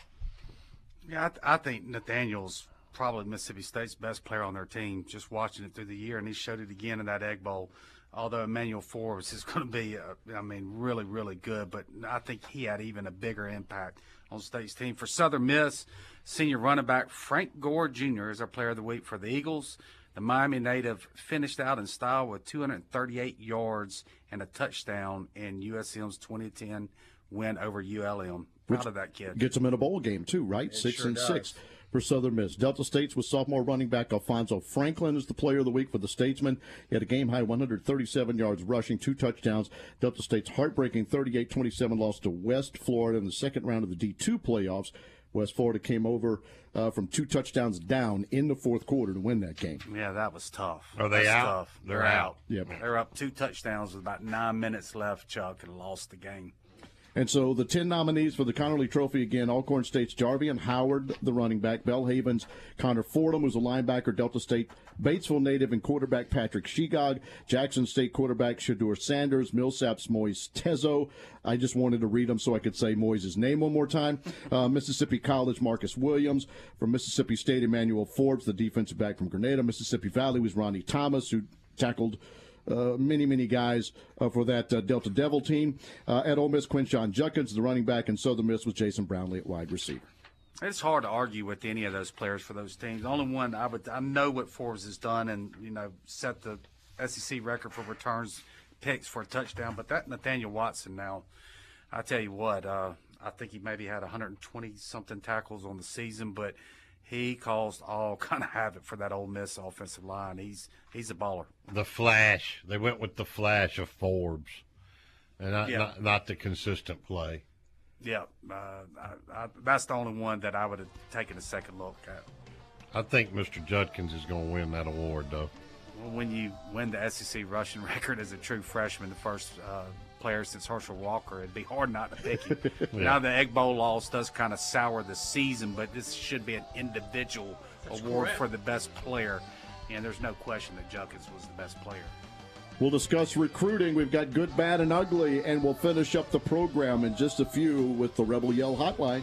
Yeah, I, th- I think Nathaniel's probably Mississippi State's best player on their team. Just watching it through the year, and he showed it again in that Egg Bowl. Although Emmanuel Forbes is going to be, uh, I mean, really, really good, but I think he had even a bigger impact on State's team. For Southern Miss, senior running back Frank Gore Jr. is our player of the week for the Eagles. The Miami native finished out in style with 238 yards and a touchdown in USM's 2010 win over ULM. Proud Which of that kid. Gets them in a bowl game too, right? It six sure and does. six for Southern Miss. Delta State's with sophomore running back Alfonso Franklin is the player of the week for the Statesman. He had a game high 137 yards rushing, two touchdowns. Delta State's heartbreaking 38-27 loss to West Florida in the second round of the D2 playoffs. West Florida came over uh, from two touchdowns down in the fourth quarter to win that game. Yeah, that was tough. Are they That's out? Tough. They're They're, out. out. Yep. They're up two touchdowns with about nine minutes left, Chuck, and lost the game. And so the 10 nominees for the Conerly Trophy again Alcorn State's Jarveon Howard, the running back, Belhaven's Connor Fordham, who's a linebacker, Delta State, Batesville native and quarterback Patrick Shegog, Jackson State quarterback Shedeur Sanders, Millsap's Moise Tezo. I just wanted to read them so I could say Moise's name one more time. Uh, Mississippi College, Marcus Williams. From Mississippi State, Emmanuel Forbes, the defensive back from Grenada. Mississippi Valley was Ronnie Thomas, who tackled many, many guys uh, for that uh, Delta Devil team. Uh, at Ole Miss, Quinshon Judkins, the running back, and Southern Miss was Jason Brownlee at wide receiver. It's hard to argue with any of those players for those teams. The only one I would I know what Forbes has done and you know set the SEC record for returns picks for a touchdown, but that Nathaniel Watson now, I tell you what, uh, I think he maybe had 120 something tackles on the season, but he caused all kind of havoc for that Ole Miss offensive line. He's he's a baller. The flash. They went with the flash of Forbes, and not Yeah. not, not the consistent play. Yeah, uh, I, I, that's the only one that I would have taken a second look at. I think Mr. Judkins is going to win that award, though. Well, when you win the SEC rushing record as a true freshman, the first uh, player since Herschel Walker, it'd be hard not to pick him. Yeah. Now the Egg Bowl loss does kind of sour the season, but this should be an individual That's award correct. for the best player, and there's no question that Judkins was the best player. We'll discuss recruiting. We've got good, bad, and ugly, and we'll finish up the program in just a few with the Rebel Yell Hotline.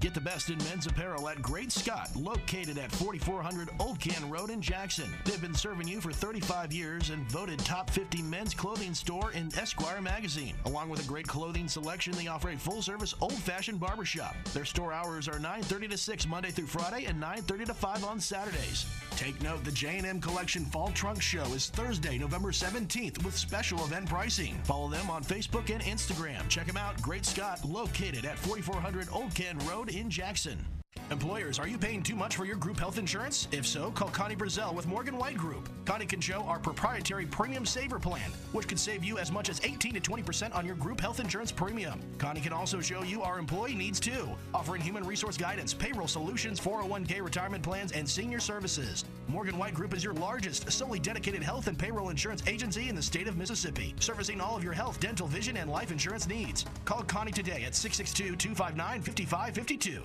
Get the best in men's apparel at Great Scott, located at 4400 Old Can Road in Jackson. They've been serving you for 35 years and voted top 50 men's clothing store in Esquire magazine. Along with a great clothing selection, they offer a full-service old-fashioned barbershop. Their store hours are 9:30 to 6 Monday through Friday and 9:30 to 5 on Saturdays. Take note, the J&M Collection Fall Trunk Show is Thursday, November 17th with special event pricing. Follow them on Facebook and Instagram. Check them out, Great Scott, located at 4400 Old Can Road in Jackson. Employers, are you paying too much for your group health insurance? If so, call Connie Brazel with Morgan White Group. Connie can show our proprietary Premium Saver Plan, which could save you as much as 18 to 20% on your group health insurance premium. Connie can also show you our employee needs too, offering human resource guidance, payroll solutions, 401k retirement plans, and senior services. Morgan White Group is your largest, solely dedicated health and payroll insurance agency in the state of Mississippi, servicing all of your health, dental, vision, and life insurance needs. Call Connie today at 662 259 5552.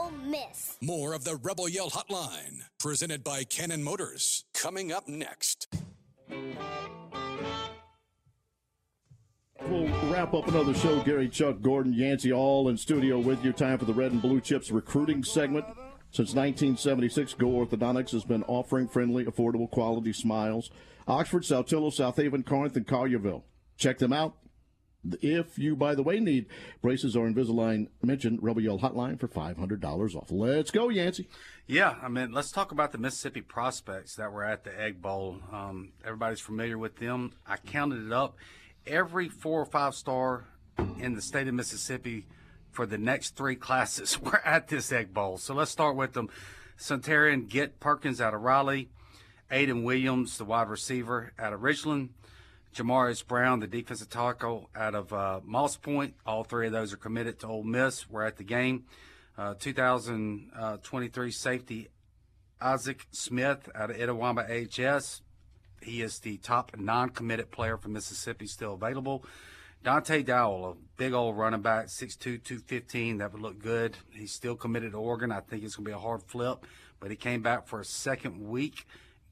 Ole Miss. More of the Rebel Yell Hotline, presented by Cannon Motors, coming up next. We'll wrap up another show. Gary, Chuck, Gordon, Yancey, all in studio with you. Time for the Red and Blue Chips recruiting segment. Since 1976, Go Orthodontics has been offering friendly, affordable, quality smiles. Oxford, Saltillo, Southaven, Corinth, and Collierville. Check them out. If you, by the way, need braces or Invisalign, mention Rebel Yell Hotline for $500 off. Let's go, Yancey. Yeah, I mean, let's talk about the Mississippi prospects that were at the Egg Bowl. Um, everybody's familiar with them. I counted it up. Every four or five star in the state of Mississippi for the next three classes were at this Egg Bowl. So let's start with them. Centurion Get Perkins out of Raleigh, Ayden Williams, the wide receiver out of Richland, Jamarius Brown, the defensive tackle out of uh, Moss Point. All three of those are committed to Ole Miss. We're at the game. Uh, 2023 safety Isaac Smith out of Itawamba AHS. He is the top non-committed player from Mississippi still available. Dante Dowdell, a big old running back, 6'2", 215, that would look good. He's still committed to Oregon. I think it's going to be a hard flip, but he came back for a second week.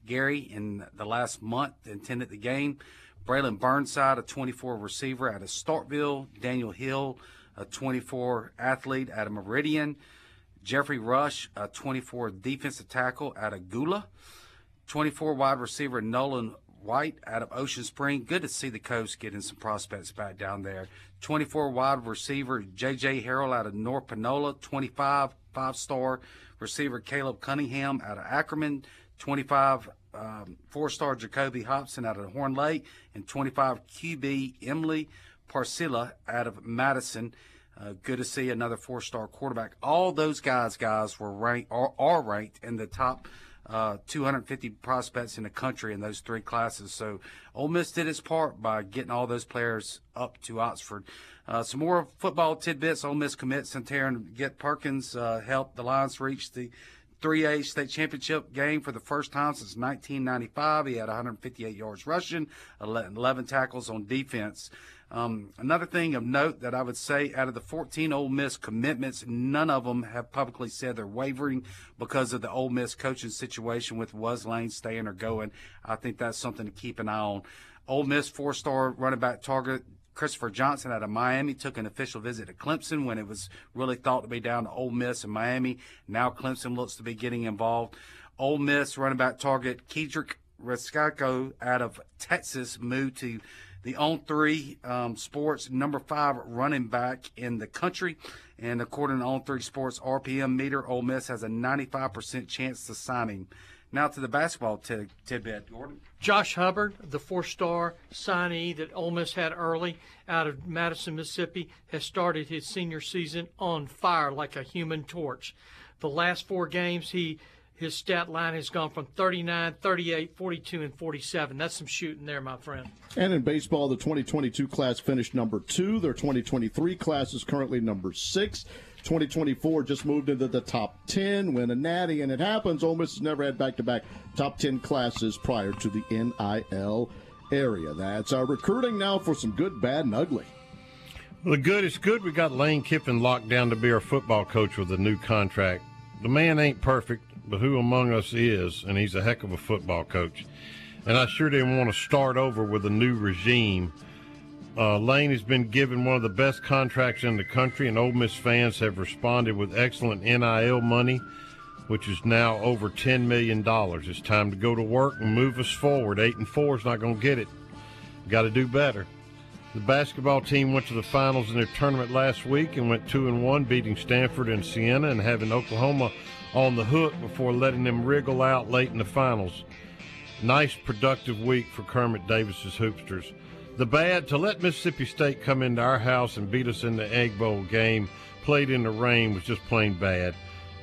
Gary, in the last month, attended the game. Braylon Burnside, a 24 receiver out of Starkville. Daniel Hill, a 24 athlete out of Meridian. Jeffrey Rush, a 24 defensive tackle out of Gula. 24 wide receiver Nolan White out of Ocean Spring. Good to see the coast getting some prospects back down there. 24 wide receiver J.J. Harrell out of North Panola. 25 five star receiver Caleb Cunningham out of Ackerman. 25 um, four star Jacoby Hobson out of Horn Lake. And 25 QB Emily Parcilla out of Madison. Uh, good to see another four star quarterback. All those guys, guys, were ranked are, are ranked in the top uh, 250 prospects in the country in those three classes. So Ole Miss did its part by getting all those players up to Oxford. Uh, some more football tidbits. Ole Miss commit Centurion Get Perkins uh, helped the Lions reach the 3A state championship game for the first time since 1995. He had 158 yards rushing, 11 tackles on defense. Um, another thing of note that I would say out of the 14 Ole Miss commitments, none of them have publicly said they're wavering because of the Ole Miss coaching situation with Was Lane staying or going. I think that's something to keep an eye on. Ole Miss four star running back target Christopher Johnson out of Miami took an official visit to Clemson when it was really thought to be down to Ole Miss and Miami. Now Clemson looks to be getting involved. Ole Miss running back target Kedrick Rescalco out of Texas moved to the on three um, sports number five running back in the country. And according to on three sports RPM meter, Ole Miss has a 95% chance to sign him. Now to the basketball t- tidbit, Gordon. Josh Hubbard, the four-star signee that Ole Miss had early out of Madison, Mississippi, has started his senior season on fire like a human torch. The last four games, he his stat line has gone from 39, 38, 42, and 47. That's some shooting there, my friend. And in baseball, the 2022 class finished number two. Their 2023 class is currently number six. 2024 just moved into the top 10, win a natty, and it happens. Ole Miss has never had back to back top 10 classes prior to the NIL area. That's our recruiting now for some good, bad, and ugly. The good is good. We got Lane Kiffin locked down to be our football coach with a new contract. The man ain't perfect, but who among us is? And he's a heck of a football coach. And I sure didn't want to start over with a new regime Uh, Lane has been given one of the best contracts in the country, and Ole Miss fans have responded with excellent NIL money, which is now over $10 million. It's time to go to work and move us forward. 8 and 4 is not going to get it. Got to do better. The basketball team went to the finals in their tournament last week and went 2 and 1, beating Stanford and Siena and having Oklahoma on the hook before letting them wriggle out late in the finals. Nice, productive week for Kermit Davis's Hoopsters. The bad to let Mississippi State come into our house and beat us in the Egg Bowl game, played in the rain, was just plain bad.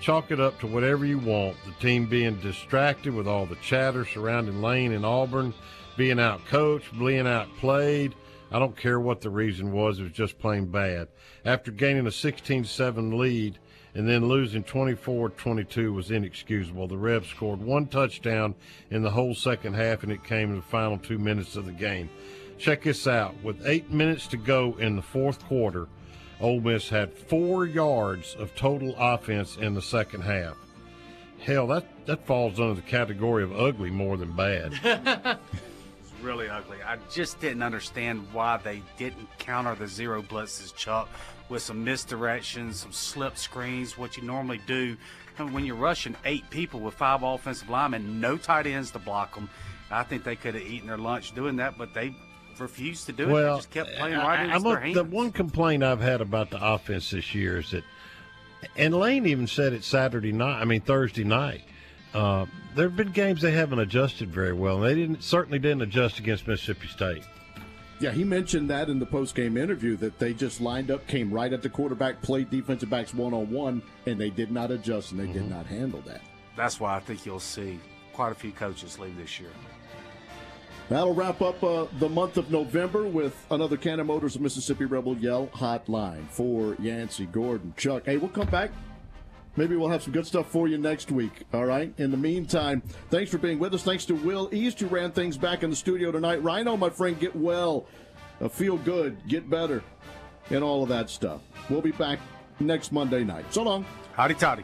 Chalk it up to whatever you want. The team being distracted with all the chatter surrounding Lane and Auburn, being out coached, being out played. I don't care what the reason was, it was just plain bad. After gaining a 16 7 lead and then losing 24 22 was inexcusable. The Rebs scored one touchdown in the whole second half, and it came in the final two minutes of the game. Check this out. With eight minutes to go in the fourth quarter, Ole Miss had four yards of total offense in the second half. Hell, that, that falls under the category of ugly more than bad. It's really ugly. I just didn't understand why they didn't counter the zero blitzes, Chuck, with some misdirections, some slip screens, what you normally do when you're rushing eight people with five offensive linemen, no tight ends to block them. I think they could have eaten their lunch doing that, but they refused to do it. Well, They just kept playing right I- into I their look, hands. the one complaint I've had about the offense this year is that, and Lane even said it Saturday night. I mean Thursday night. Uh, there have been games they haven't adjusted very well, and they didn't certainly didn't adjust against Mississippi State. Yeah, he mentioned that in the post-game interview that they just lined up, came right at the quarterback, played defensive backs one-on-one, and they did not adjust and they did not handle that. That's why I think you'll see quite a few coaches leave this year. That'll wrap up uh, the month of November with another Cannon Motors of Mississippi Rebel Yell hotline for Yancey, Gordon, Chuck. Hey, we'll come back. Maybe we'll have some good stuff for you next week. All right. In the meantime, thanks for being with us. Thanks to Will East who ran things back in the studio tonight. Rhino, my friend, get well, uh, feel good, get better, and all of that stuff. We'll be back next Monday night. So long. Hotty Toddy.